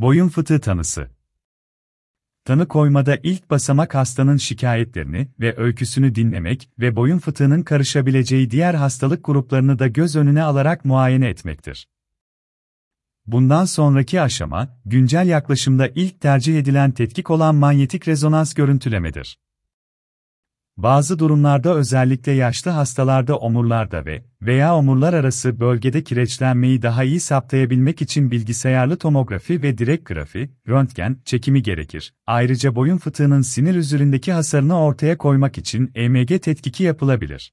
Boyun fıtığı tanısı. Tanı koymada ilk basamak hastanın şikayetlerini ve öyküsünü dinlemek ve boyun fıtığının karışabileceği diğer hastalık gruplarını da göz önüne alarak muayene etmektir. Bundan sonraki aşama, güncel yaklaşımda ilk tercih edilen tetkik olan manyetik rezonans görüntülemedir. Bazı durumlarda özellikle yaşlı hastalarda omurlarda ve veya omurlar arası bölgede kireçlenmeyi daha iyi saptayabilmek için bilgisayarlı tomografi ve direkt grafi, röntgen, çekimi gerekir. Ayrıca boyun fıtığının sinir üzerindeki hasarını ortaya koymak için EMG tetkiki yapılabilir.